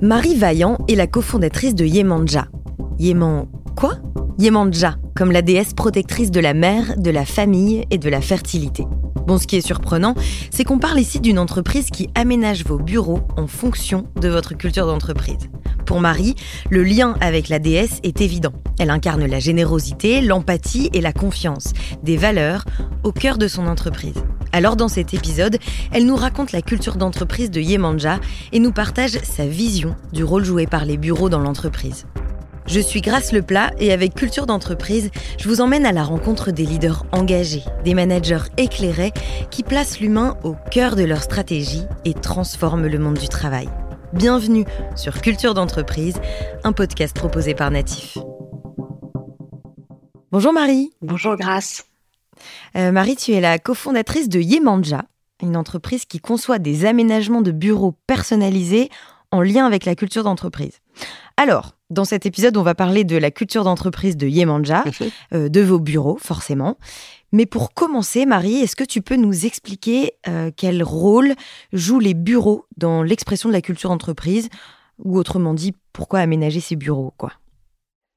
Marie Vaillant est la cofondatrice de Yemanja. Yeman quoi? Yemanja, comme la déesse protectrice de la mère, de la famille et de la fertilité. Bon, ce qui est surprenant, c'est qu'on parle ici d'une entreprise qui aménage vos bureaux en fonction de votre culture d'entreprise. Pour Marie, le lien avec la déesse est évident. Elle incarne la générosité, l'empathie et la confiance, des valeurs au cœur de son entreprise. Alors dans cet épisode, elle nous raconte la culture d'entreprise de Yemanja et nous partage sa vision du rôle joué par les bureaux dans l'entreprise. Je suis Grâce Leplat et avec Culture d'entreprise, je vous emmène à la rencontre des leaders engagés, des managers éclairés qui placent l'humain au cœur de leur stratégie et transforment le monde du travail. Bienvenue sur Culture d'entreprise, un podcast proposé par Natif. Bonjour Marie. Bonjour Grâce. Euh, Marie, tu es la cofondatrice de Yemanja, une entreprise qui conçoit des aménagements de bureaux personnalisés en lien avec la culture d'entreprise. Alors, dans cet épisode, on va parler de la culture d'entreprise de Yemanja, euh, de vos bureaux, forcément. Mais pour commencer, Marie, est-ce que tu peux nous expliquer euh, quel rôle jouent les bureaux dans l'expression de la culture d'entreprise? Ou autrement dit, pourquoi aménager ces bureaux quoi?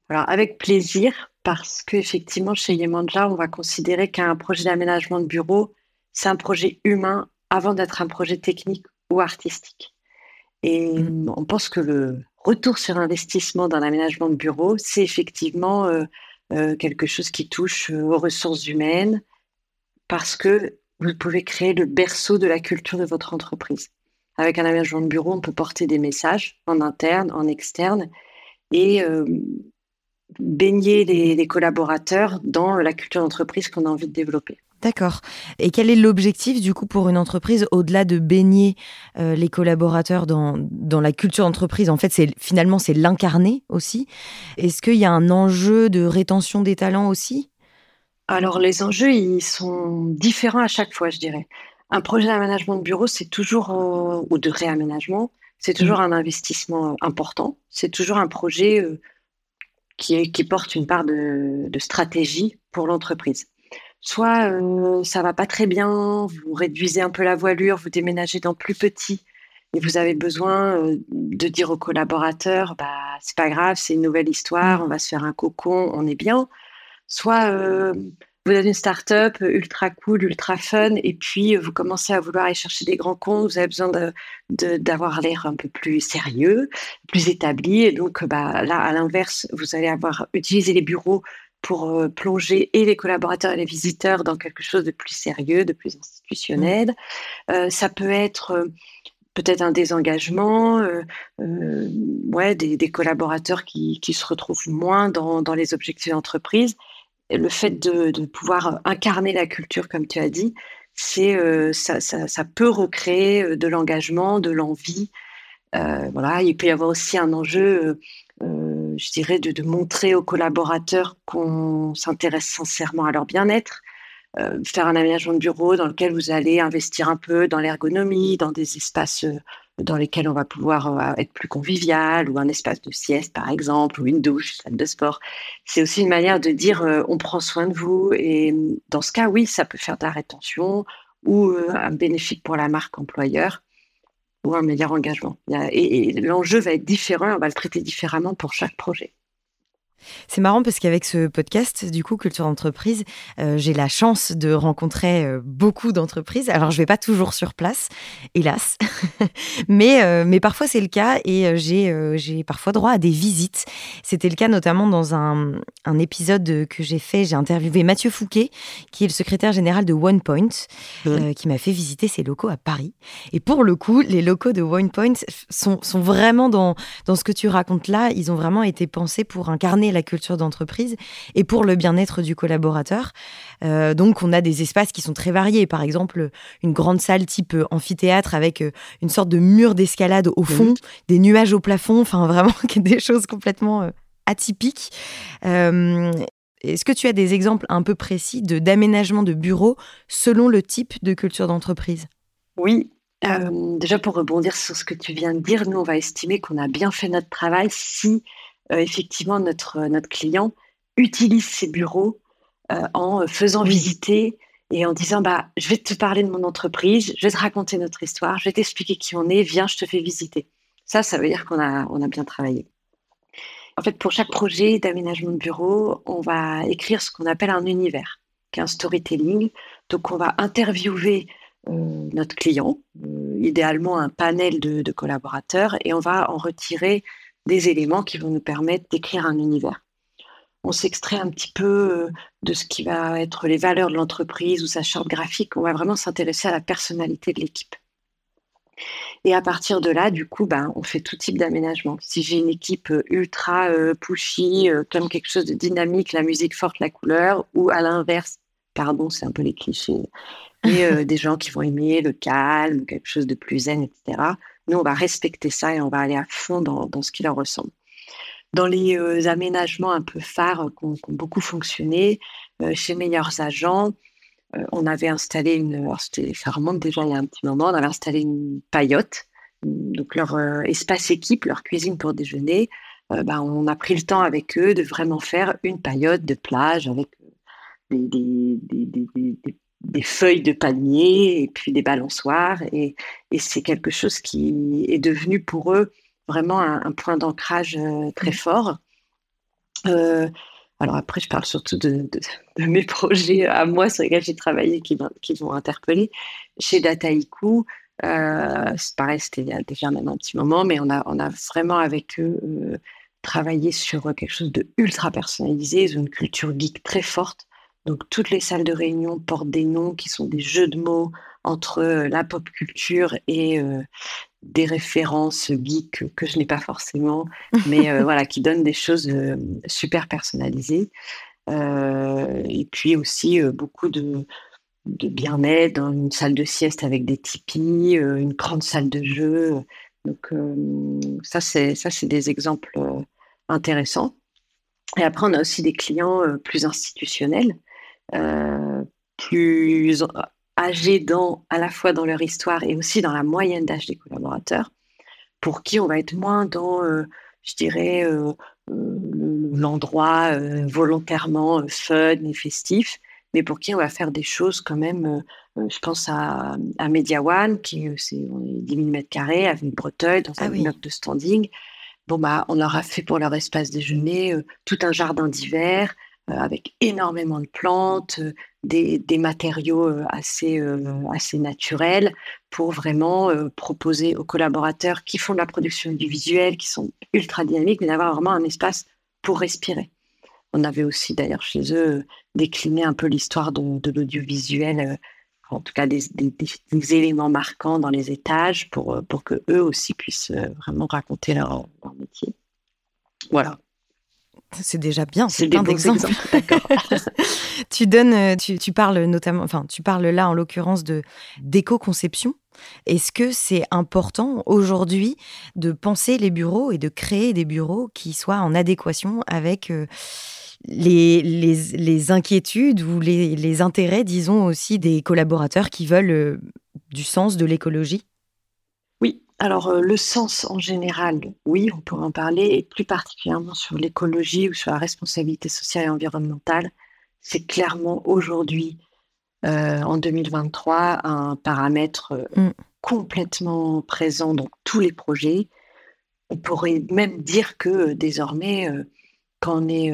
Alors, avec plaisir, parce qu'effectivement, chez Yemanja, on va considérer qu'un projet d'aménagement de bureau, c'est un projet humain avant d'être un projet technique ou artistique. Et mmh. on pense que le retour sur investissement dans l'aménagement de bureau, c'est effectivement euh, euh, quelque chose qui touche euh, aux ressources humaines parce que vous pouvez créer le berceau de la culture de votre entreprise. Avec un aménagement de bureau, on peut porter des messages en interne, en externe et baigner les collaborateurs dans la culture d'entreprise qu'on a envie de développer. D'accord. Et quel est l'objectif du coup pour une entreprise au-delà de baigner euh, les collaborateurs dans, dans la culture d'entreprise? En fait, c'est finalement c'est l'incarner aussi. Est-ce qu'il y a un enjeu de rétention des talents aussi? Alors les enjeux ils sont différents à chaque fois, je dirais. Un projet d'aménagement de bureau, c'est toujours euh, ou de réaménagement, c'est toujours mmh. un investissement important. C'est toujours un projet euh, qui, porte une part de, de stratégie pour l'entreprise soit euh, ça va pas très bien, vous réduisez un peu la voilure, vous déménagez dans plus petit et vous avez besoin euh, de dire aux collaborateurs bah c'est pas grave, c'est une nouvelle histoire, on va se faire un cocon, on est bien. Soit euh, vous avez une start-up ultra cool, ultra fun, et puis vous commencez à vouloir aller chercher des grands comptes, vous avez besoin d'avoir l'air un peu plus sérieux, plus établi, et donc bah, là, à l'inverse, vous allez avoir utilisé les bureaux pour euh, plonger et les collaborateurs et les visiteurs dans quelque chose de plus sérieux, de plus institutionnel. Mmh. Euh, ça peut être euh, peut-être un désengagement, ouais, des, collaborateurs qui, qui, se retrouvent moins dans, dans les objectifs d'entreprise. Le fait de, de, pouvoir incarner la culture, comme tu as dit, c'est ça, ça, peut recréer de l'engagement, de l'envie. voilà, il peut y avoir aussi un enjeu je dirais, de, montrer aux collaborateurs qu'on s'intéresse sincèrement à leur bien-être, euh, faire un aménagement de bureau dans lequel vous allez investir un peu dans l'ergonomie, dans des espaces euh, dans lesquels on va pouvoir euh, être plus convivial, ou un espace de sieste par exemple, ou une douche, salle de sport. C'est aussi une manière de dire on prend soin de vous, et dans ce cas, oui, ça peut faire de la rétention ou un bénéfice pour la marque employeur ou un meilleur engagement. Et, l'enjeu va être différent, on va le traiter différemment pour chaque projet. C'est marrant parce qu'avec ce podcast, du coup, Culture d'entreprise, euh, j'ai la chance de rencontrer euh, beaucoup d'entreprises. Alors, je vais pas toujours sur place, hélas, mais, euh, mais parfois c'est le cas et j'ai parfois droit à des visites. C'était le cas notamment dans un, un épisode que j'ai fait. J'ai interviewé Mathieu Fouquet, qui est le secrétaire général de OnePoint, qui m'a fait visiter ses locaux à Paris. Et pour le coup, les locaux de OnePoint sont, sont vraiment dans, dans ce que tu racontes là. Ils ont vraiment été pensés pour incarner la culture d'entreprise et pour le bien-être du collaborateur. Euh, donc, on a des espaces qui sont très variés. Par exemple, une grande salle type euh, amphithéâtre avec euh, une sorte de mur d'escalade au fond, des nuages au plafond, enfin vraiment des choses complètement atypiques. Est-ce que tu as des exemples un peu précis de d'aménagement de bureaux selon le type de culture d'entreprise? Oui, déjà, pour rebondir sur ce que tu viens de dire, nous, on va estimer qu'on a bien fait notre travail si effectivement notre, notre client utilise ses bureaux euh, en faisant visiter et en disant bah, je vais te parler de mon entreprise, je vais te raconter notre histoire, je vais t'expliquer qui on est, viens, je te fais visiter. Ça, ça veut dire qu'on a, on a bien travaillé. En fait, pour chaque projet d'aménagement de bureau, on va écrire ce qu'on appelle un univers, qui est un storytelling. Donc, on va interviewer euh, notre client, euh, idéalement un panel de, de, collaborateurs, et on va en retirer des éléments qui vont nous permettre d'écrire un univers. On s'extrait un petit peu euh, de ce qui va être les valeurs de l'entreprise ou sa charte graphique. On va vraiment s'intéresser à la personnalité de l'équipe. Et à partir de là, du coup, ben, on fait tout type d'aménagement. Si j'ai une équipe euh, ultra euh, pushy, comme quelque chose de dynamique, la musique forte, la couleur, ou à l'inverse, pardon, c'est un peu les clichés, et des gens qui vont aimer le calme, quelque chose de plus zen, etc. Nous, on va respecter ça et on va aller à fond dans, dans ce qui leur ressemble. Dans les aménagements un peu phares qui ont, beaucoup fonctionné, chez Meilleurs Agents, euh, on avait installé une, ça remonte déjà il y a un petit moment, on avait installé une paillote, donc leur euh, espace équipe, leur cuisine pour déjeuner. Euh, ben, on a pris le temps avec eux de vraiment faire une paillote de plage avec des, feuilles de palmier et puis des balançoires. Et, c'est quelque chose qui est devenu pour eux vraiment un, point d'ancrage très mmh. fort. Alors après, je parle surtout de, mes projets à moi sur lesquels j'ai travaillé qui, qui vont interpeller. Chez Dataiku, euh, c'est pareil, c'était déjà un petit moment, mais on a, on a vraiment avec eux euh, travaillé sur quelque chose de ultra personnalisé, ils ont une culture geek très forte. Donc toutes les salles de réunion portent des noms qui sont des jeux de mots entre euh, la pop culture et, euh, des références geeks que je n'ai pas forcément, mais euh, voilà, qui donnent des choses euh, super personnalisées. Et puis aussi beaucoup de, de bien-être dans une salle de sieste avec des tipis, une grande salle de jeu. Donc ça, c'est ça, c'est des exemples intéressants. Et après, on a aussi des clients plus institutionnels, plus âgés dans, à la fois dans leur histoire et aussi dans la moyenne d'âge des collaborateurs, pour qui on va être moins dans, euh, je dirais, euh, euh, l'endroit volontairement fun et festif, mais pour qui on va faire des choses quand même. je pense à, à Media One, qui c'est 10 000 m carrés, avec Breteuil, dans ah un de standing. Bon, bah, on leur a fait pour leur espace déjeuner tout un jardin d'hiver, avec énormément de plantes, des, matériaux euh, assez, euh, assez naturels pour vraiment euh, proposer aux collaborateurs qui font de la production audiovisuelle, qui sont ultra dynamiques, d'avoir vraiment un espace pour respirer. On avait aussi d'ailleurs chez eux décliné un peu l'histoire de, l'audiovisuel, en tout cas des, éléments marquants dans les étages pour, pour que eux aussi puissent vraiment raconter leur métier. Voilà. C'est déjà bien, c'est plein d'exemples. tu donnes, euh, tu, parles notamment, enfin, tu parles là en l'occurrence de d'éco-conception. Est-ce que c'est important aujourd'hui de penser les bureaux et de créer des bureaux qui soient en adéquation avec euh, les, les, inquiétudes ou les, les, intérêts, disons aussi, des collaborateurs qui veulent euh, du sens de l'écologie? Alors, euh, le sens en général, oui, on pourrait en parler, et plus particulièrement sur l'écologie ou sur la responsabilité sociale et environnementale. C'est clairement aujourd'hui, euh, en 2023, un paramètre euh, mm. complètement présent dans tous les projets. On pourrait même dire que désormais, quand, on est,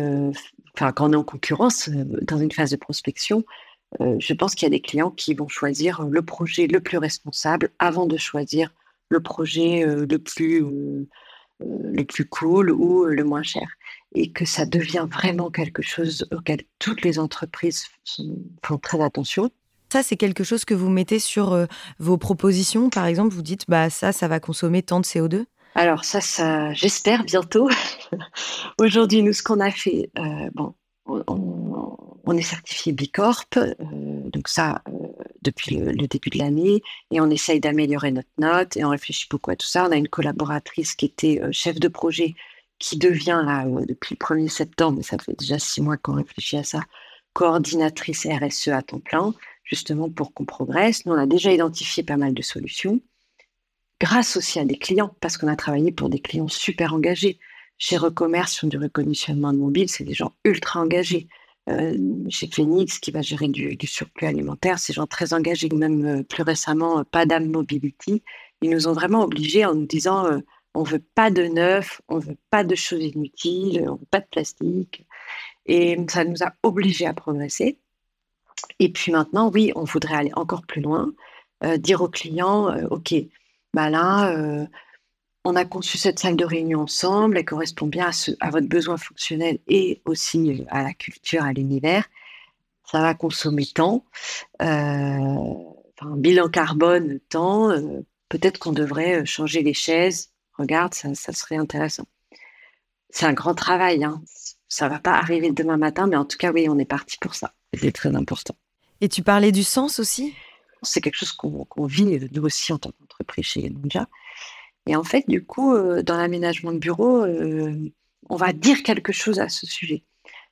quand on est en concurrence, dans une phase de prospection, je pense qu'il y a des clients qui vont choisir le projet le plus responsable avant de choisir le projet euh, le plus euh, euh, le plus cool ou le moins cher et que ça devient vraiment quelque chose auquel toutes les entreprises font très attention. Ça, c'est quelque chose que vous mettez sur vos propositions, par exemple. Vous dites, bah ça, ça va consommer tant de CO2. Alors ça, ça j'espère bientôt. Aujourd'hui, nous, ce qu'on a fait, bon, on, est certifié Bicorp, donc ça, depuis le, début de l'année et on essaye d'améliorer notre note et on réfléchit beaucoup à tout ça. On a une collaboratrice qui était euh, chef de projet qui devient là euh, depuis le 1er septembre, mais ça fait déjà six mois qu'on réfléchit à ça, coordinatrice RSE à temps plein, justement pour qu'on progresse. Nous, on a déjà identifié pas mal de solutions grâce aussi à des clients, parce qu'on a travaillé pour des clients super engagés. Chez Recommerce, sur du reconditionnement de mobile, c'est des gens ultra engagés. Euh, chez Phoenix, qui va gérer du, surplus alimentaire, ces gens très engagés, même euh, plus récemment, euh, Padam Mobility, ils nous ont vraiment obligés en nous disant On veut pas de neuf, on veut pas de choses inutiles, on veut pas de plastique. Et ça nous a obligés à progresser. Et puis maintenant, oui, on voudrait aller encore plus loin, euh, dire aux clients, euh, OK, bah là, euh, on a conçu cette salle de réunion ensemble, elle correspond bien à, votre besoin fonctionnel et aussi à la culture, à l'univers. Ça va consommer tant, enfin, bilan carbone, tant. Peut-être qu'on devrait changer les chaises. Regarde, ça, serait intéressant. C'est un grand travail. Hein. Ça va pas arriver demain matin, mais en tout cas, oui, on est parti pour ça. C'est très important. Et tu parlais du sens aussi? C'est quelque chose qu'on vit, nous aussi, en tant qu'entreprise chez Ninja. Et en fait, du coup, euh, dans l'aménagement de bureau, euh, on va dire quelque chose à ce sujet.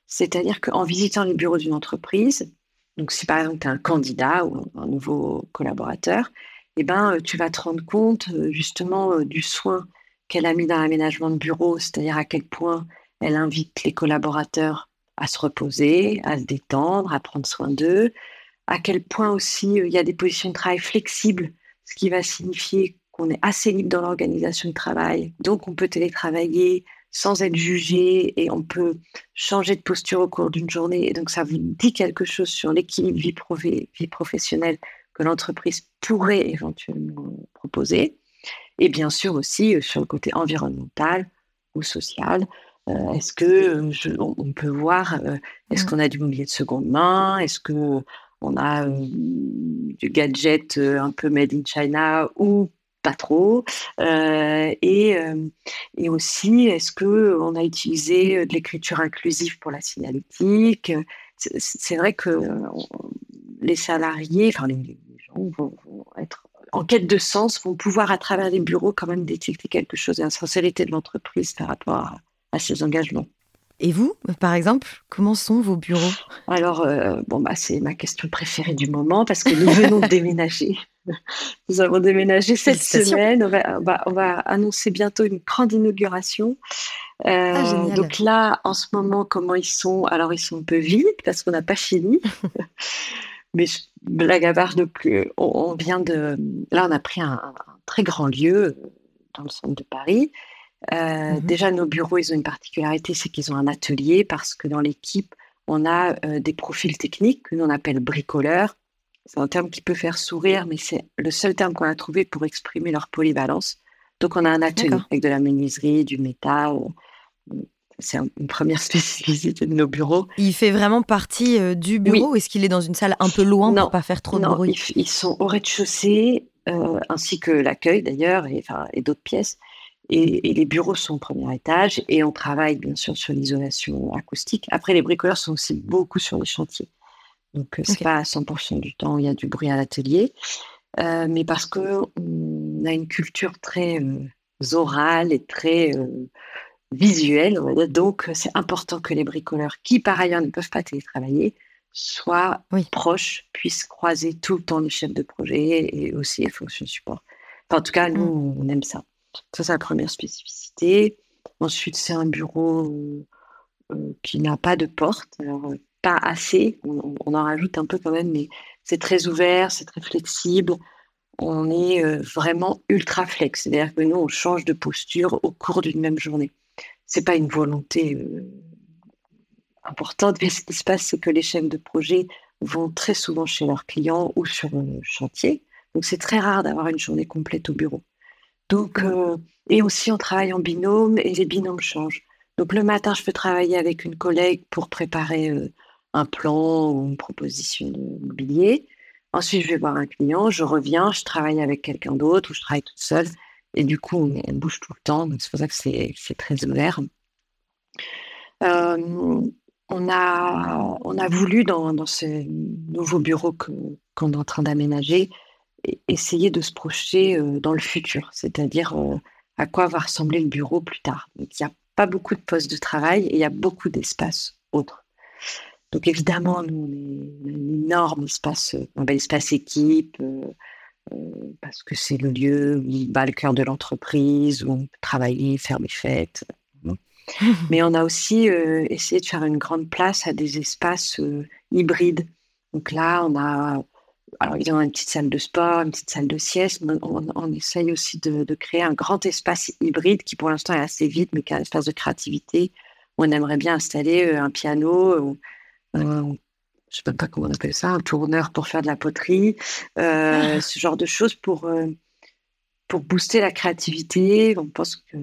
C'est-à-dire qu'en visitant les bureaux d'une entreprise, donc si par exemple tu es un candidat ou un nouveau collaborateur, eh ben, euh, tu vas te rendre compte justement du soin qu'elle a mis dans l'aménagement de bureau, c'est-à-dire à quel point elle invite les collaborateurs à se reposer, à se détendre, à prendre soin d'eux, à quel point aussi il y a des positions de travail flexibles, ce qui va signifier qu'on est assez libre dans l'organisation de travail, donc on peut télétravailler sans être jugé et on peut changer de posture au cours d'une journée. Et donc ça vous dit quelque chose sur l'équilibre vie, vie professionnelle que l'entreprise pourrait éventuellement proposer. Et bien sûr aussi euh, sur le côté environnemental ou social, euh, est-ce que on peut voir, est-ce mmh. qu'on a du mobilier de seconde main? Est-ce que on a du gadget un peu made in China ou pas trop et, et, aussi, est-ce que on a utilisé de l'écriture inclusive pour la signalétique? C'est vrai que les salariés, enfin les, gens vont, être en quête de sens, vont pouvoir à travers les bureaux quand même détecter quelque chose, la sincérité de l'entreprise par rapport à, à ses engagements. Et vous, par exemple, comment sont vos bureaux? Alors, euh, bon, bah, c'est ma question préférée du moment parce que nous venons de déménager. Nous avons déménagé cette semaine. On va, annoncer bientôt une grande inauguration. Euh, ah, donc là, en ce moment, comment ils sont? Alors, ils sont un peu vides parce qu'on n'a pas fini. Mais blague à part de plus, on, vient de. Là, on a pris un, un, très grand lieu dans le centre de Paris. Euh, mmh déjà, nos bureaux, ils ont une particularité, c'est qu'ils ont un atelier parce que dans l'équipe, on a euh, des profils techniques que l'on appelle bricoleurs. C'est un terme qui peut faire sourire, mais c'est le seul terme qu'on a trouvé pour exprimer leur polyvalence. Donc, on a un atelier avec de la menuiserie, du métal. C'est une première spécificité de nos bureaux. Il fait vraiment partie euh, du bureau ou est-ce qu'il est dans une salle un peu loin pour pas faire trop de bruit? ils, sont au rez-de-chaussée, ainsi que l'accueil d'ailleurs, et, et d'autres pièces. Et, les bureaux sont au premier étage et on travaille bien sûr sur l'isolation acoustique. Après, les bricoleurs sont aussi beaucoup sur les chantiers. Donc, euh, ce n'est pas à 100% du temps où il y a du bruit à l'atelier. Euh, mais parce qu'on a une culture très euh, orale et très visuelle, Donc, c'est important que les bricoleurs, qui par ailleurs ne peuvent pas télétravailler, soient proches, puissent croiser tout le temps les chefs de projet et aussi les fonctions support. en tout cas, nous, mmh. on aime ça. Ça, c'est la première spécificité. Ensuite, c'est un bureau qui n'a pas de porte. Alors, pas assez, on, en rajoute un peu quand même, mais c'est très ouvert, c'est très flexible. On est vraiment ultra flex. C'est-à-dire que nous, on change de posture au cours d'une même journée. C'est pas une volonté importante, mais ce qui se passe, c'est que les chefs de projet vont très souvent chez leurs clients ou sur le chantier. Donc, c'est très rare d'avoir une journée complète au bureau. Donc, euh, et aussi, on travaille en binôme et les binômes changent. Donc, le matin, je peux travailler avec une collègue pour préparer euh, un plan ou une proposition de mobilier. Ensuite, je vais voir un client, je reviens, je travaille avec quelqu'un d'autre ou je travaille toute seule. Et du coup, on, bouge tout le temps. Donc, c'est pour ça que c'est très ouvert. Euh, on, a, on a voulu, dans, ce nouveau bureau qu'on est en train d'aménager, essayer de se projeter euh, dans le futur, c'est-à-dire euh, à quoi va ressembler le bureau plus tard. il n'y a pas beaucoup de postes de travail et il y a beaucoup d'espaces autres. Donc évidemment, nous, on est un énorme espace, euh, un bel espace équipe, parce que c'est le lieu, bah, le cœur de l'entreprise, où on peut travailler, faire des fêtes. Mais on a aussi essayé de faire une grande place à des espaces hybrides. Donc là, on a alors, ils ont une petite salle de sport, une petite salle de sieste. On, essaye aussi de, créer un grand espace hybride qui, pour l'instant, est assez vide, mais qui est un espace de créativité. on aimerait bien installer un piano, je ne sais même pas comment on appelle ça, un tourneur pour faire de la poterie, ah. ce genre de choses pour, pour booster la créativité. On pense que,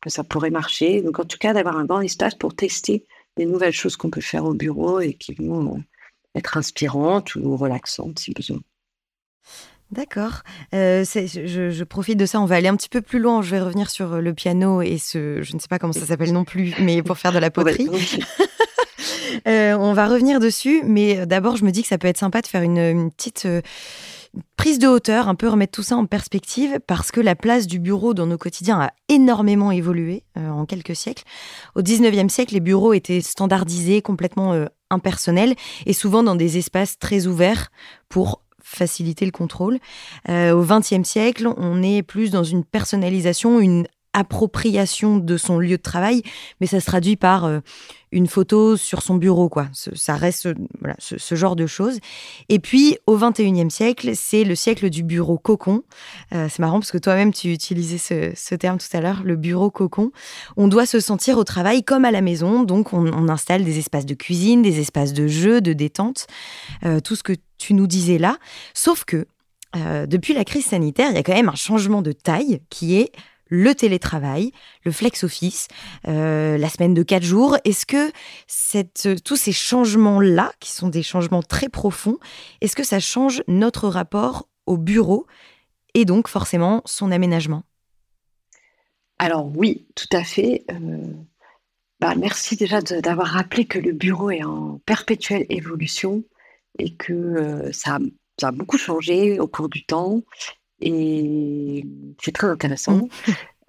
que ça pourrait marcher. Donc, en tout cas, d'avoir un grand espace pour tester des nouvelles choses qu'on peut faire au bureau et qui vont être inspirantes ou relaxantes si besoin. D'accord. Euh, je, profite de ça. On va aller un petit peu plus loin. Je vais revenir sur le piano et ce, je ne sais pas comment ça s'appelle non plus, mais pour faire de la poterie. Euh, on va revenir dessus, mais d'abord, je me dis que ça peut être sympa de faire une, petite euh, prise de hauteur, un peu remettre tout ça en perspective, parce que la place du bureau dans nos quotidiens a énormément évolué en quelques siècles. Au 19e siècle, les bureaux étaient standardisés, complètement impersonnel et souvent dans des espaces très ouverts pour faciliter le contrôle. Euh, au XXe siècle, on est plus dans une personnalisation, une appropriation de son lieu de travail, mais ça se traduit par euh, une photo sur son bureau, quoi. Ça reste voilà, ce, genre de choses. Et puis, au 21e siècle, c'est le siècle du bureau cocon. Euh, c'est marrant parce que toi-même, tu utilisais ce, terme tout à l'heure, le bureau cocon. On doit se sentir au travail comme à la maison, donc on, installe des espaces de cuisine, des espaces de jeu, de détente, euh, tout ce que tu nous disais là. Sauf que, depuis la crise sanitaire, il y a quand même un changement de taille qui est le télétravail, le flex office, euh, la semaine de quatre jours. Est-ce que cette, tous ces changements-là, qui sont des changements très profonds, est-ce que ça change notre rapport au bureau et donc forcément son aménagement? Alors oui, tout à fait. Euh, bah, merci déjà d'avoir rappelé que le bureau est en perpétuelle évolution et que euh, ça, a beaucoup changé au cours du temps et c'est très intéressant. Mmh.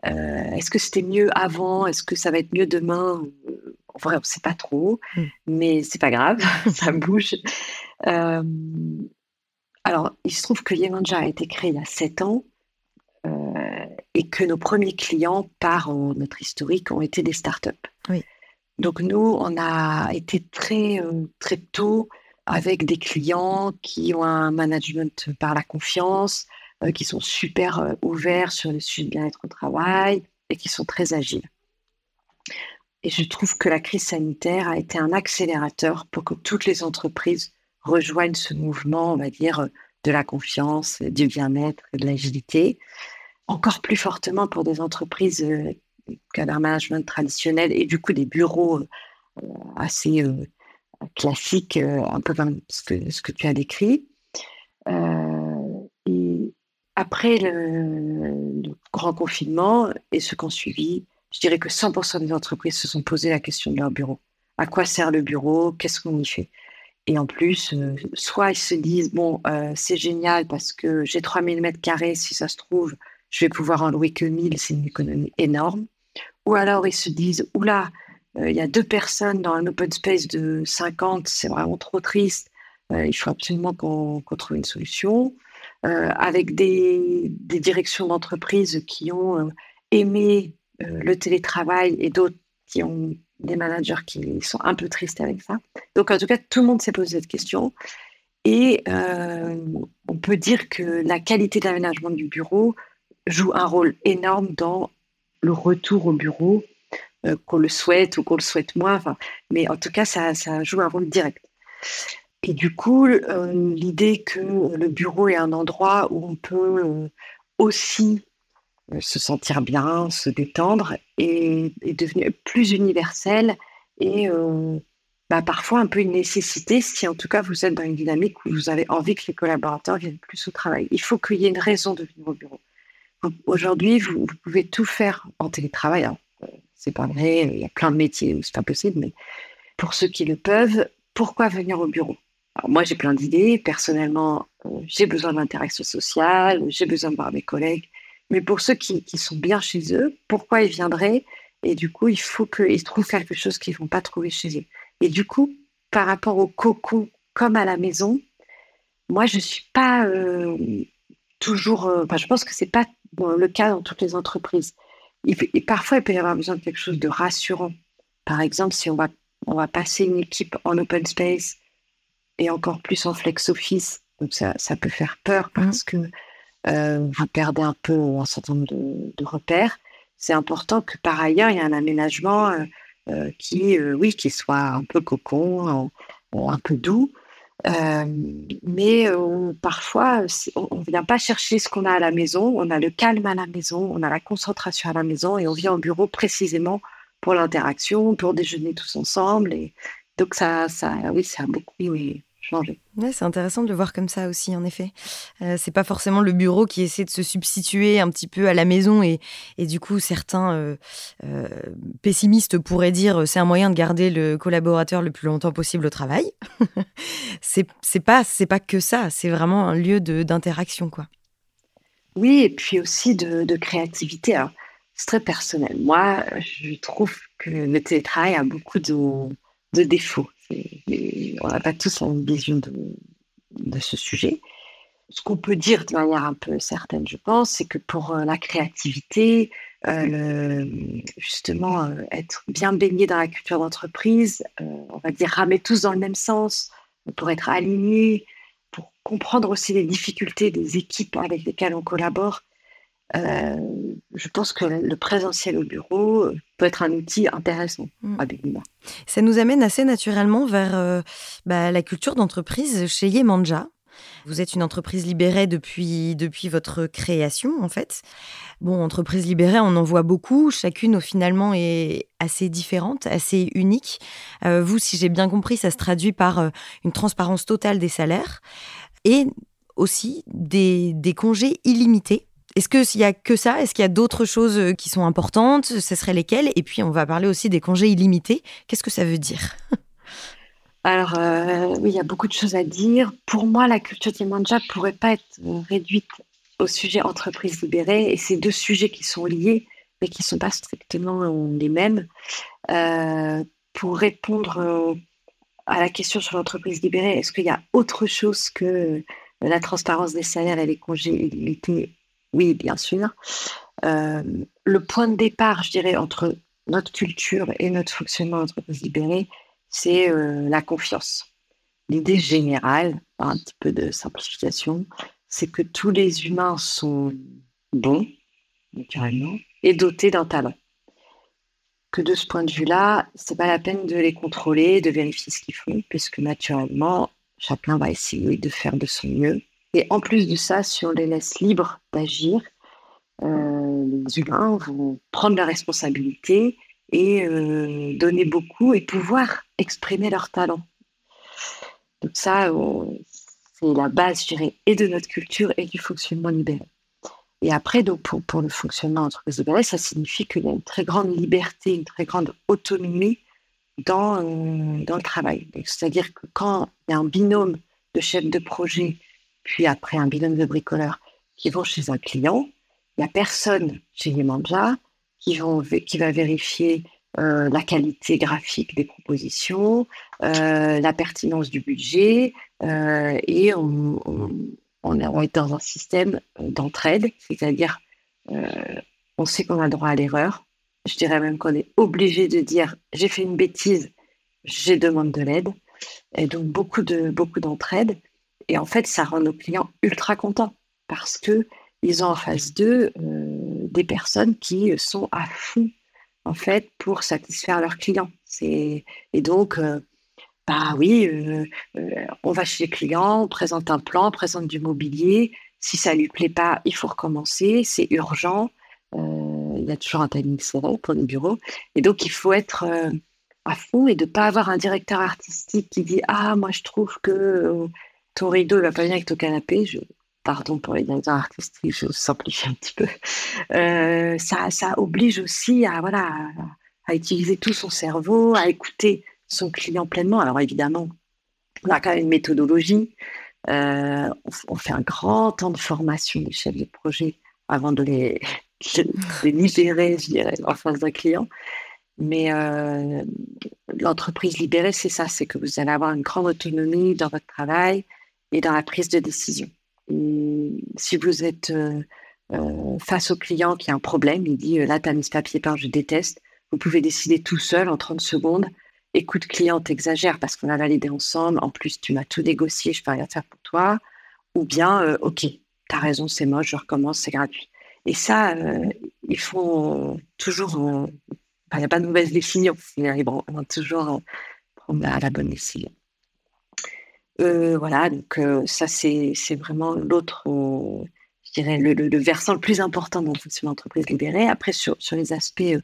Euh, est-ce que c'était mieux avant? Est-ce que ça va être mieux demain? En vrai, on ne sait pas trop, mmh. mais c'est pas grave, ça bouge. Euh, alors, il se trouve que Yemanja a été créé il y a 7 ans euh, et que nos premiers clients, par notre historique, ont été des startups. Oui. Donc, nous, on a été très, très tôt avec des clients qui ont un management par la confiance, qui sont super euh, ouverts sur les sujets de bien-être au travail et qui sont très agiles. Et je trouve que la crise sanitaire a été un accélérateur pour que toutes les entreprises rejoignent ce mouvement, on va dire, de la confiance, du bien-être, de l'agilité, encore plus fortement pour des entreprises euh, ont un management traditionnel et du coup des bureaux assez classiques, un peu comme ce que, tu as décrit. Après le, grand confinement et ce qu'on suivi, je dirais que 100% des entreprises se sont posé la question de leur bureau. À quoi sert le bureau? Qu'est-ce qu'on y fait? Et en plus, euh, soit ils se disent, bon, euh, c'est génial parce que j'ai 3000 mètres carrés, si ça se trouve, je vais pouvoir en louer que 1000, c'est une économie énorme. Ou alors ils se disent, oula, euh, il y a deux personnes dans un open space de 50, c'est vraiment trop triste, il faut absolument qu'on trouve une solution. Euh, avec des, directions d'entreprise qui ont euh, aimé euh, le télétravail et d'autres qui ont des managers qui sont un peu tristes avec ça. Donc, en tout cas, tout le monde s'est posé cette question. Et on peut dire que la qualité d'aménagement du bureau joue un rôle énorme dans le retour au bureau, qu'on le souhaite ou qu'on le souhaite moins. mais en tout cas, ça joue un rôle direct. Et du coup, euh, l'idée que le bureau est un endroit où on peut euh, aussi euh, se sentir bien, se détendre, est, devenu plus universel et bah, parfois un peu une nécessité si en tout cas vous êtes dans une dynamique où vous avez envie que les collaborateurs viennent plus au travail. Il faut qu'il y ait une raison de venir au bureau. Aujourd'hui, vous, pouvez tout faire en télétravail. c'est pas vrai, il y a plein de métiers où c'est pas possible, mais pour ceux qui le peuvent, pourquoi venir au bureau? Moi, j'ai plein d'idées. Personnellement, euh, j'ai besoin d'interaction sociale, j'ai besoin de voir mes collègues. Mais pour ceux qui, sont bien chez eux, pourquoi ils viendraient? Et du coup, il faut qu'ils trouvent quelque chose qu'ils ne vont pas trouver chez eux. Et du coup, par rapport au cocon comme à la maison, moi, je ne suis pas euh, toujours. Euh, je pense que ce n'est pas le cas dans toutes les entreprises. parfois, il peut y avoir besoin de quelque chose de rassurant. Par exemple, si on va, on va passer une équipe en open space et encore plus en flex office Donc ça, ça peut faire peur mmh. parce que euh, vous perdez un peu un certain nombre de, repères. C'est important que par ailleurs, il y ait un aménagement euh, euh, qui, oui, qui soit un peu cocon, un peu doux. mais parfois, on ne vient pas chercher ce qu'on a à la maison. On a le calme à la maison, on a la concentration à la maison et on vient au bureau précisément pour l'interaction, pour déjeuner tous ensemble. Et donc, ça, ça oui, ça a beaucoup oui, c'est intéressant de le voir comme ça aussi, en effet. Euh, c'est pas forcément le bureau qui essaie de se substituer un petit peu à la maison et, et du coup, certains euh, euh, pessimistes pourraient dire c'est un moyen de garder le collaborateur le plus longtemps possible au travail. c'est pas c'est pas que ça, c'est vraiment un lieu d'interaction, quoi. Oui, et puis aussi de, de créativité. c'est très personnel. Moi, je trouve que le télétravail a beaucoup de, de défauts on n'a pas tous la vision de, ce sujet. Ce qu'on peut dire de manière un peu certaine, je pense, c'est que pour euh, la créativité, euh, justement, euh, être bien baigné dans la culture d'entreprise, on va dire ramer tous dans le même sens, pour être aligné, pour comprendre aussi les difficultés des équipes avec lesquelles on collabore, euh, je pense que le présentiel au bureau euh, peut être un outil intéressant mm. Ça nous amène assez naturellement vers euh, bah, la culture d'entreprise chez Yemanja. Vous êtes une entreprise libérée depuis, depuis votre création, en fait. Bon, entreprise libérée, on en voit beaucoup. Chacune, finalement, est assez différente, assez unique. vous, si j'ai bien compris, ça se traduit par une transparence totale des salaires et aussi des, des congés illimités est-ce qu'il y a que ça Est-ce qu'il y a d'autres choses euh, qui sont importantes Ce serait lesquelles? Et puis, on va parler aussi des congés illimités. Qu'est-ce que ça veut dire? Alors, euh, oui, il y a beaucoup de choses à dire. Pour moi, la culture Diamanja ne pourrait pas être réduite au sujet entreprise libérée. Et c'est deux sujets qui sont liés, mais qui ne sont pas strictement les mêmes. Euh, pour répondre à la question sur l'entreprise libérée, est-ce qu'il y a autre chose que la transparence des salaires et les congés illimités? Oui, bien sûr. Euh, le point de départ, je dirais, entre notre culture et notre fonctionnement d'entreprise libérée, c'est euh, la confiance. L'idée générale, par un petit peu de simplification, c'est que tous les humains sont bons, naturellement, et dotés d'un talent. Que de ce point de vue-là, c'est pas la peine de les contrôler, de vérifier ce qu'ils font, puisque naturellement, chacun va essayer de faire de son mieux et en plus de ça, si on les laisse libres d'agir, euh, les humains vont prendre la responsabilité et euh, donner beaucoup et pouvoir exprimer leur talent. Donc ça, c'est la base, je dirais, et de notre culture et du fonctionnement libéré. Et après, donc, pour, pour le fonctionnement entreprise libérée, ça signifie qu'il y a une très grande liberté, une très grande autonomie dans, euh, dans le travail. C'est-à-dire que quand il y a un binôme de chefs de projet puis après un binôme de bricoleurs qui vont chez un client. Il n'y a personne chez Yemanja qui, qui va vérifier euh, la qualité graphique des propositions, euh, la pertinence du budget, euh, et on, on, est dans un système d'entraide, c'est-à-dire on sait qu'on a droit à l'erreur. Je dirais même qu'on est obligé de dire j'ai fait une bêtise, j'ai demande de l'aide. Et donc beaucoup de beaucoup d'entraide. Et en fait, ça rend nos clients ultra contents parce que ils ont en face d'eux euh, des personnes qui sont à fond en fait pour satisfaire leurs clients. Et donc, euh, bah oui, euh, on va chez les clients, on présente un plan, on présente du mobilier. Si ça lui plaît pas, il faut recommencer. C'est urgent. il y a toujours un timing serré pour les bureaux. Et donc, il faut être à fond et de pas avoir un directeur artistique qui dit ah moi je trouve que ton rideau ne va pas venir avec ton canapé. Je, pardon pour les directeurs artistiques, je simplifie un petit peu. Euh, ça, ça oblige aussi à, voilà, à, utiliser tout son cerveau, à écouter son client pleinement. Alors évidemment, on a quand même une méthodologie. Euh, on, fait un grand temps de formation des chefs de projet avant de les, les libérer, je dirais, en face d'un client. Mais euh, l'entreprise libérée, c'est ça, c'est que vous allez avoir une grande autonomie dans votre travail, et dans la prise de décision. si vous êtes euh, euh, face au client qui a un problème, il dit euh, là, tu as mis ce papier peint, je déteste, vous pouvez décider tout seul en 30 secondes. Écoute, client, t'exagères parce qu'on a validé ensemble. En plus, tu m'as tout négocié, je peux rien faire pour toi. ou bien, OK, tu as raison, c'est moche, je recommence, c'est gratuit. Et ça, ils font toujours. Il n'y a pas de mauvaise décision. Ils arriveront toujours prendre la bonne décision. Voilà, donc ça, c'est vraiment l'autre je dirais, le, versant le plus important dans une entreprise libérée. Après, sur, sur les aspects euh,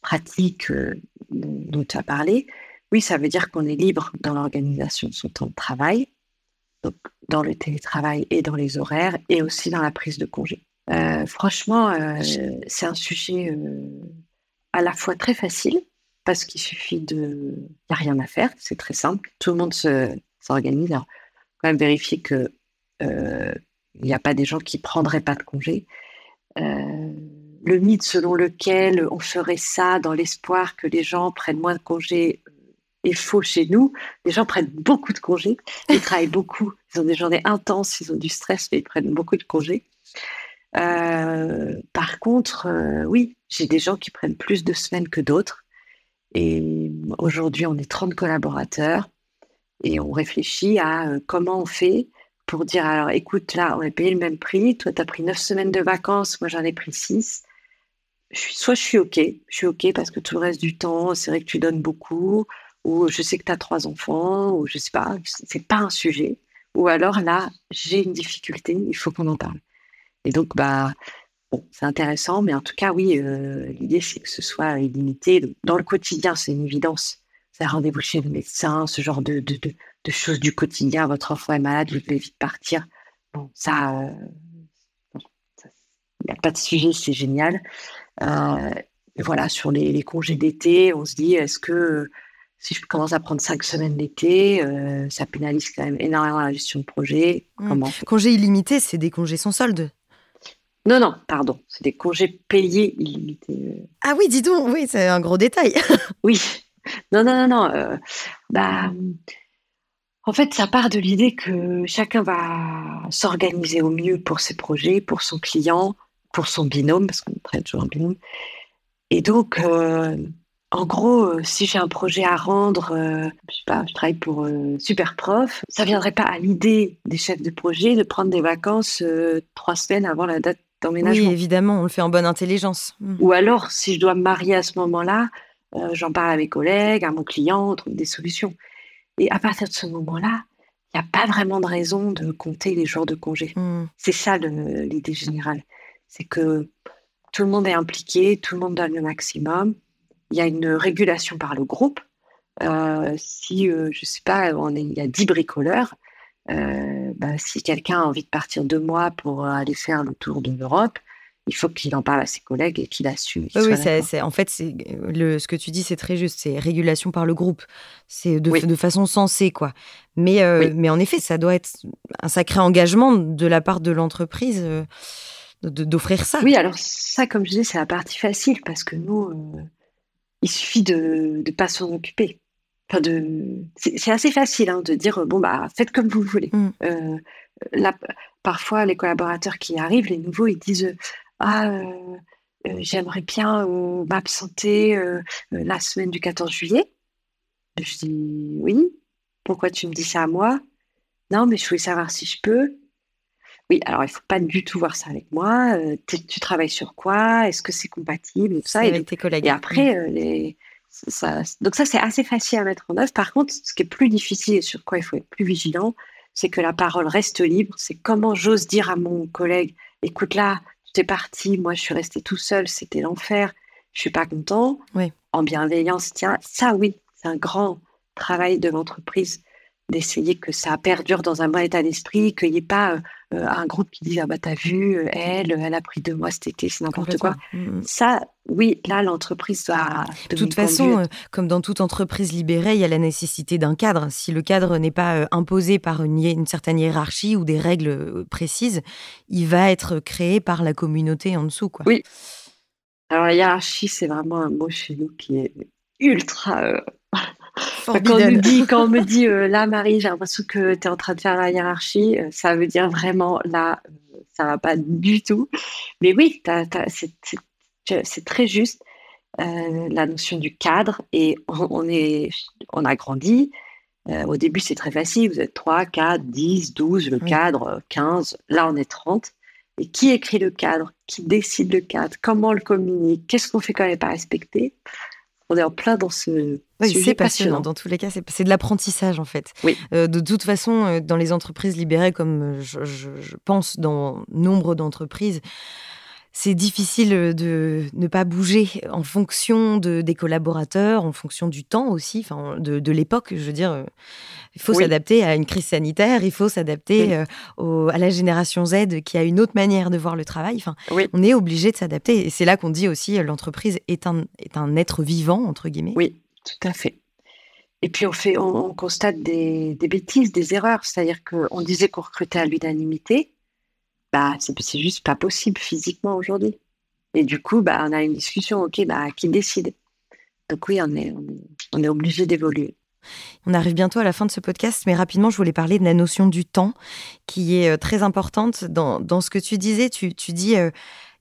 pratiques euh, dont, tu as parlé, oui, ça veut dire qu'on est libre dans l'organisation de son temps de travail, donc dans le télétravail et dans les horaires, et aussi dans la prise de congé. Euh, franchement, c'est un sujet à la fois très facile, parce qu'il suffit de... Il n'y a rien à faire, c'est très simple, tout le monde s'organise. Alors, quand même vérifier que il n'y a pas des gens qui prendraient pas de congé. Euh, le mythe selon lequel on ferait ça dans l'espoir que les gens prennent moins de congés euh, est faux chez nous. Les gens prennent beaucoup de congés, ils travaillent beaucoup, ils ont des journées intenses, ils ont du stress, mais ils prennent beaucoup de congés. Euh, par contre, oui, j'ai des gens qui prennent plus de semaines que d'autres. Et aujourd'hui, on est 30 collaborateurs et on réfléchit à comment on fait pour dire alors écoute, là, on est payé le même prix, toi, tu as pris neuf semaines de vacances, moi, j'en ai pris six. Je suis, soit je suis OK, je suis OK parce que tout le reste du temps, c'est vrai que tu donnes beaucoup, ou je sais que tu as trois enfants, ou je sais pas, c'est pas un sujet. Ou alors là, j'ai une difficulté, il faut qu'on en parle. Et donc, bah, bon, c'est intéressant, mais en tout cas, oui, euh, l'idée, c'est que ce soit illimité. Dans le quotidien, c'est une évidence. Rendez-vous chez le médecin, ce genre de, de, de choses du quotidien. Votre enfant est malade, vous devez vite partir. Bon, ça, euh, il n'y a pas de sujet, c'est génial. Euh, voilà, sur les, congés d'été, on se dit, est-ce que si je commence à prendre cinq semaines d'été, euh, ça pénalise quand même énormément la gestion de projet. Mmh. Comment Congés illimités, c'est des congés sans solde non, non, pardon, c'est des congés payés illimités. Ah oui, dis donc, oui, c'est un gros détail. oui, non, non, non, non. bah, en fait, ça part de l'idée que chacun va s'organiser au mieux pour ses projets, pour son client, pour son binôme, parce qu'on traite toujours un binôme. Et donc, euh, en gros, euh, si j'ai un projet à rendre, euh, je sais pas, je travaille pour Superprof, ça viendrait pas à l'idée des chefs de projet de prendre des vacances trois semaines avant la date d'emménagement. Oui, évidemment, on le fait en bonne intelligence. Mm. Ou alors, si je dois me marier à ce moment-là, j'en parle à mes collègues, à mon client, on trouve des solutions. Et à partir de ce moment-là, il n'y a pas vraiment de raison de compter les jours de congé. Hmm. C'est ça l'idée générale. C'est que tout le monde est impliqué, tout le monde donne le maximum. Il y a une régulation par le groupe. Euh, si, euh, je ne sais pas, on il y a 10 bricoleurs, euh, bah, si quelqu'un a envie de partir deux mois pour aller faire le tour de l'Europe, il faut qu'il en parle à ses collègues et qu'il assume. oui, c'est, en fait, c'est, le, ce que tu dis, c'est très juste. C'est régulation par le groupe. C'est de, de façon sensée, quoi. Mais, euh, mais en effet, ça doit être un sacré engagement de la part de l'entreprise euh, d'offrir ça. Oui, alors ça, comme je disais, c'est la partie facile parce que nous, euh, il suffit de ne pas s'en occuper. Enfin de... c'est, assez facile hein, de dire bon, bah, faites comme vous voulez. Mm. Là, parfois, les collaborateurs qui arrivent, les nouveaux, ils disent ah, euh, euh, j'aimerais bien euh, m'absenter la semaine du 14 juillet. Je dis oui. Pourquoi tu me dis ça à moi? Non, mais je voulais savoir si je peux. Oui, alors il ne faut pas du tout voir ça avec moi. tu travailles sur quoi? Est-ce que c'est compatible et ça? Avec tes collègues. Et après, les, ça, donc ça, c'est assez facile à mettre en œuvre. Par contre, ce qui est plus difficile et sur quoi il faut être plus vigilant, c'est que la parole reste libre. C'est comment j'ose dire à mon collègue, écoute là, J'étais parti, moi je suis restée tout seul, c'était l'enfer, je suis pas content. Oui. En bienveillance, tiens, ça oui, c'est un grand travail de l'entreprise d'essayer que ça perdure dans un bon état d'esprit, qu'il n'y ait pas euh, euh, un groupe qui dit ah bah t'as vu euh, elle elle a pris deux mois cet été c'est n'importe quoi. Mm, mm. ça oui là l'entreprise doit de toute façon comme dans toute entreprise libérée il y a la nécessité d'un cadre. Si le cadre n'est pas imposé par une, une, certaine hiérarchie ou des règles précises il va être créé par la communauté en dessous quoi. Oui. Alors la hiérarchie c'est vraiment un mot chez nous qui est ultra quand on, dit, quand on me dit euh, là, Marie, j'ai l'impression que tu es en train de faire la hiérarchie, euh, ça veut dire vraiment là, euh, ça va pas du tout. Mais oui, c'est très juste la notion du cadre et on, est, on a grandi. Euh, au début, c'est très facile. Vous êtes 3, 4, 10, 12, le cadre, 15. Là, on est 30. Et qui écrit le cadre? Qui décide le cadre? Comment on le communique? Qu'est-ce qu'on fait quand il n'est pas respecté On est en plein dans ce oui, c'est passionnant. Dans tous les cas, c'est de l'apprentissage en fait. Oui. Euh, de toute façon, euh, dans les entreprises libérées, comme je, je pense dans nombre d'entreprises, c'est difficile de ne pas bouger en fonction de, des collaborateurs, en fonction du temps aussi, enfin de, l'époque. Je veux dire, euh, il faut s'adapter à une crise sanitaire, il faut s'adapter euh, à la génération Z qui a une autre manière de voir le travail. Enfin, on est obligé de s'adapter. Et c'est là qu'on dit aussi euh, l'entreprise est un, est un être vivant entre guillemets. Oui, tout à fait. Et puis on fait, on, constate des, des, bêtises, des erreurs. C'est-à-dire qu'on disait qu'on recrutait à l'unanimité bah, c'est juste pas possible physiquement aujourd'hui. Et du coup, bah, on a une discussion, ok, bah, qui décide Donc oui, on est, on est, obligé d'évoluer. On arrive bientôt à la fin de ce podcast, mais rapidement, je voulais parler de la notion du temps, qui est euh, très importante dans, dans ce que tu disais. Tu, tu dis, euh,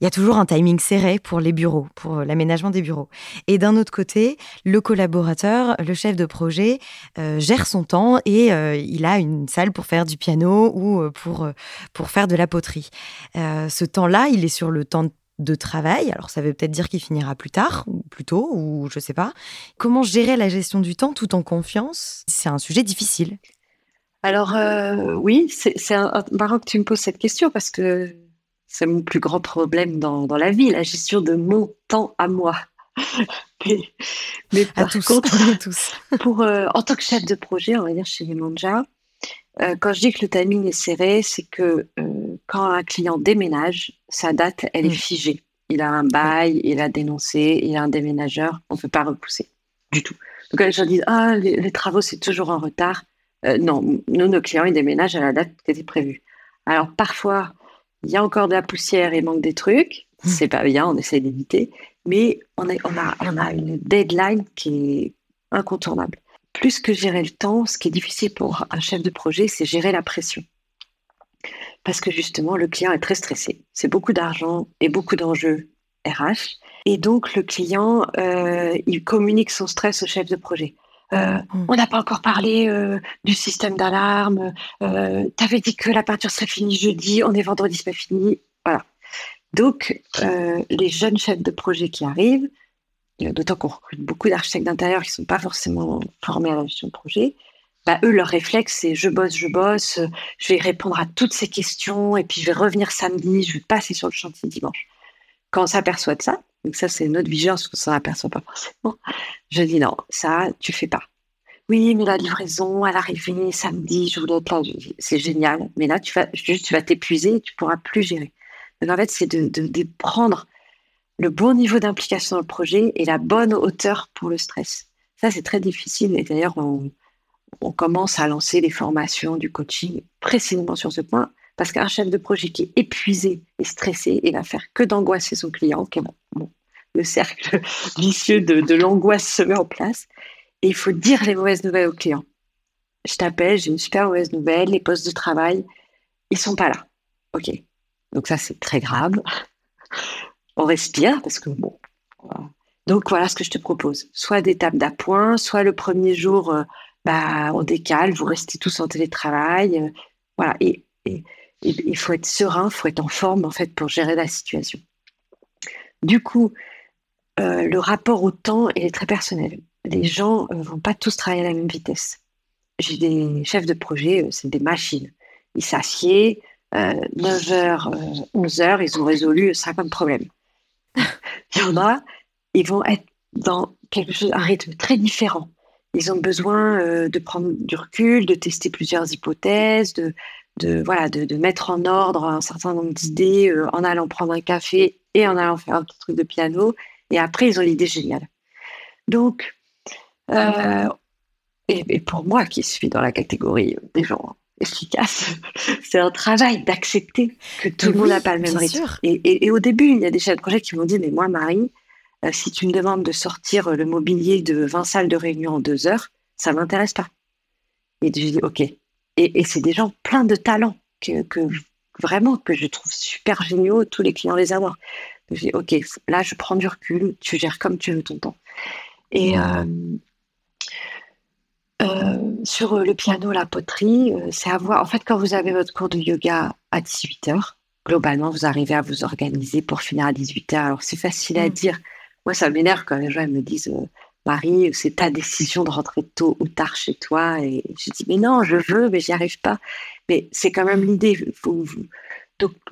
il y a toujours un timing serré pour les bureaux, pour euh, l'aménagement des bureaux. Et d'un autre côté, le collaborateur, le chef de projet, euh, gère son temps et euh, il a une salle pour faire du piano ou pour, faire de la poterie. ce temps-là, il est sur le temps de travail. Alors ça veut peut-être dire qu'il finira plus tard ou plus tôt ou je sais pas. Comment gérer la gestion du temps tout en confiance? C'est un sujet difficile. Alors oui, c'est marrant que tu me poses cette question parce que c'est mon plus grand problème dans, dans, la vie, la gestion de mon temps à moi. mais, par tous, contre, tous. pour, euh, en tant que chef de projet, on va dire chez Lemanja, euh, quand je dis que le timing est serré, c'est que euh, quand un client déménage, sa date, elle est mm. figée. Il a un bail, il a dénoncé, il a un déménageur, on ne peut pas repousser du tout. Donc les gens disent Ah, les, travaux, c'est toujours en retard. non, nous, nos clients, ils déménagent à la date qui était prévue. Alors parfois, il y a encore de la poussière et manque des trucs. Hmm. C'est pas bien, on essaie d'éviter. Mais on, on, a, on a une deadline qui est incontournable. Plus que gérer le temps, ce qui est difficile pour un chef de projet, c'est gérer la pression. Parce que justement, le client est très stressé. C'est beaucoup d'argent et beaucoup d'enjeux RH. Et donc, le client, euh, il communique son stress au chef de projet. Euh, mm. On n'a pas encore parlé euh, du système d'alarme. Euh, tu avais dit que la peinture serait finie jeudi, on est vendredi, c'est pas fini. Voilà. Donc, les jeunes chefs de projet qui arrivent, d'autant qu'on recrute beaucoup d'architectes d'intérieur qui ne sont pas forcément formés à la gestion de projet, bah, eux, leur réflexe, c'est je bosse, je bosse, je vais répondre à toutes ces questions et puis je vais revenir samedi, je vais passer sur le chantier dimanche. Quand on s'aperçoit de ça, donc ça, c'est notre vigilance, qu'on s'en aperçoit pas forcément. Je dis non, ça, tu fais pas. Oui, mais la livraison, à l'arrivée, samedi, je voulais là. C'est génial. Mais là, tu vas juste, tu vas t'épuiser et tu pourras plus gérer. Donc en fait, c'est de, prendre le bon niveau d'implication dans le projet et la bonne hauteur pour le stress. Ça, c'est très difficile. Et d'ailleurs, on, on commence à lancer les formations du coaching précisément sur ce point parce qu'un chef de projet qui est épuisé et stressé, il va faire que d'angoisser son client. bon, le cercle vicieux de, l'angoisse se met en place. Et il faut dire les mauvaises nouvelles au client. Je t'appelle, j'ai une super mauvaise nouvelle, les postes de travail, ils sont pas là. OK. Donc ça, c'est très grave. On respire parce que bon. Donc voilà ce que je te propose. Soit des tables d'appoint, soit le premier jour, euh, bah, on décale, vous restez tous en télétravail. Euh, voilà. Et, il faut être serein, il faut être en forme en fait pour gérer la situation. Du coup, euh, le rapport au temps est très personnel. Les gens ne euh, vont pas tous travailler à la même vitesse. J'ai des chefs de projet, euh, c'est des machines. Ils s'assiedent, 9h, 11h, ils ont résolu 50 problèmes. Il y en a, ils vont être dans quelque chose, un rythme très différent. Ils ont besoin de prendre du recul, de tester plusieurs hypothèses, de, de, voilà, de, mettre en ordre un certain nombre d'idées euh, en allant prendre un café et en allant faire un petit truc de piano. Et après, ils ont l'idée géniale. Donc, euh, et, pour moi qui suis dans la catégorie des gens efficaces, c'est un travail d'accepter que tout le monde n'a pas le même rythme. Et, au début, il y a des chefs de projet qui m'ont dit, mais moi, Marie, euh, si tu me demandes de sortir le mobilier de 20 salles de réunion en deux heures, ça m'intéresse pas. Et je dis, OK, et, c'est des gens pleins de talents que, vraiment que je trouve super géniaux, tous les clients les avoir. Je dis, OK, là, je prends du recul, tu gères comme tu veux ton temps. Et, euh, sur le piano, la poterie, c'est avoir. En fait, quand vous avez votre cours de yoga à 18 h globalement, vous arrivez à vous organiser pour finir à 18 h Alors, c'est facile à mm. dire. Moi, ça m'énerve quand les gens me disent C'est ta décision de rentrer tôt ou tard chez toi. Et je dis, mais non, je veux, mais j'y arrive pas. Mais c'est quand même l'idée. Faut, donc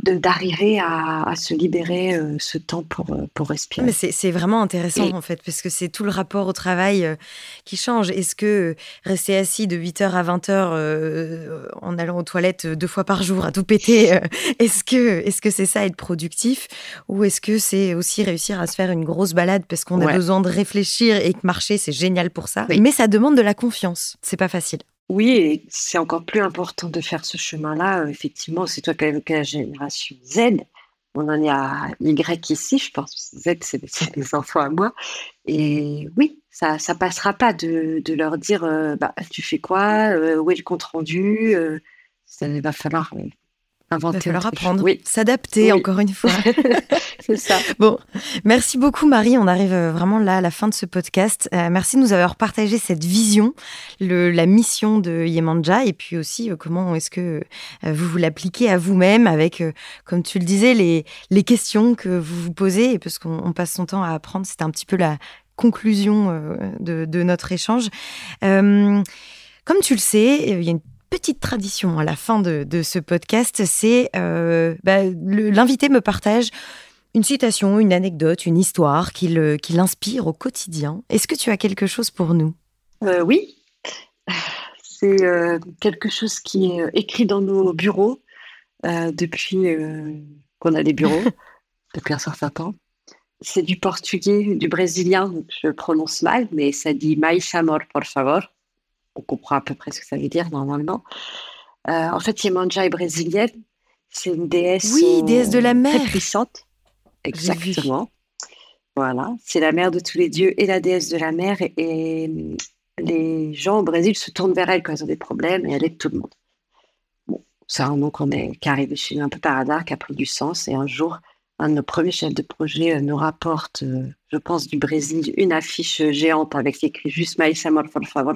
d'arriver à, se libérer euh, ce temps pour, euh, pour respirer. Mais c'est vraiment intéressant en fait, parce que c'est tout le rapport au travail euh, qui change. Est-ce que rester assis de 8h à 20h en allant aux toilettes deux fois par jour à tout péter, est-ce que est-ce que c'est ça être productif? Ou est-ce que c'est aussi réussir à se faire une grosse balade parce qu'on a besoin de réfléchir et que marcher c'est génial pour ça? Mais ça demande de la confiance, c'est pas facile. Oui, c'est encore plus important de faire ce chemin-là. Euh, effectivement, c'est toi qui as la génération Z. On en est à Y ici, je pense. Z, c'est des enfants à moi. Et oui, ça ne passera pas de, leur dire euh, bah, tu fais quoi euh, Où est le compte rendu Ça va falloir Inventer. Falloir apprendre, oui. s'adapter encore une fois. c'est ça. Bon, merci beaucoup Marie. On arrive euh, vraiment là à la fin de ce podcast. Euh, merci de nous avoir partagé cette vision, le, la mission de Yemanja et puis aussi euh, comment est-ce que vous vous l'appliquez à vous-même avec, comme tu le disais, les, les questions que vous vous posez et parce qu'on passe son temps à apprendre. C'était un petit peu la conclusion de, de notre échange. comme tu le sais, il y a une petite tradition à la fin de, ce podcast, c'est euh, bah, l'invité me partage une citation, une anecdote, une histoire qui l'inspire au quotidien. Est-ce que tu as quelque chose pour nous? Euh, Oui, c'est euh, quelque chose qui est écrit dans nos bureaux depuis qu'on a des bureaux, depuis un certain temps. C'est du portugais, du brésilien, je le prononce mal, mais ça dit mais amor, por favor on comprend à peu près ce que ça veut dire normalement. Euh, en fait, Yemanja est brésilienne. C'est une déesse. Oui, déesse de la mer. Très puissante. Exactement. Voilà. C'est la mère de tous les dieux et la déesse de la mer. Et, les gens au Brésil se tournent vers elle quand ils ont des problèmes et elle aide tout le monde. Bon, c'est un nom qu'on est, qui est arrivé chez nous un peu par hasard, qui a pris du sens. Et un jour, un de nos premiers chefs de projet euh, nous rapporte, euh, je pense, du Brésil, une affiche géante avec écrit juste Maïs Amor, por favor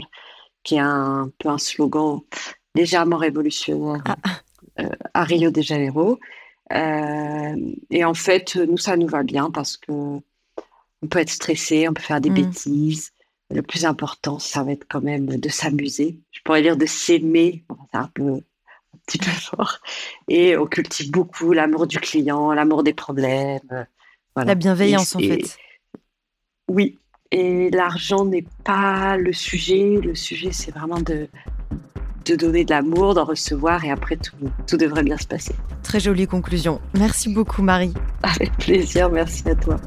qui est un peu un slogan légèrement révolutionnaire ah. euh, à Rio de Janeiro. Euh, et en fait, nous, ça nous va bien parce que on peut être stressé, on peut faire des mm. bêtises. Le plus important, ça va être quand même de s'amuser. Je pourrais dire de s'aimer, c'est un peu un petit peu fort. Et on cultive beaucoup l'amour du client, l'amour des problèmes. La bienveillance, en fait. Oui, et l'argent n'est pas le sujet. Le sujet, c'est vraiment de, de donner de l'amour, d'en recevoir, et après, tout, tout devrait bien se passer. Très jolie conclusion. Merci beaucoup, Marie. Avec plaisir, merci à toi.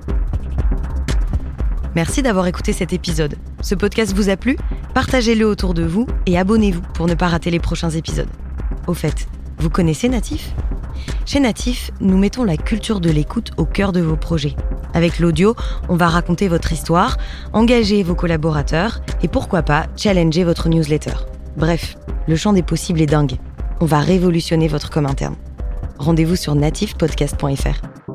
Merci d'avoir écouté cet épisode. Ce podcast vous a plu? Partagez-le autour de vous et abonnez-vous pour ne pas rater les prochains épisodes. Au fait, vous connaissez Natif? Chez Natif, nous mettons la culture de l'écoute au cœur de vos projets. Avec l'audio, on va raconter votre histoire, engager vos collaborateurs et pourquoi pas challenger votre newsletter. Bref, le champ des possibles est dingue. On va révolutionner votre com interne. Rendez-vous sur natifpodcast.fr.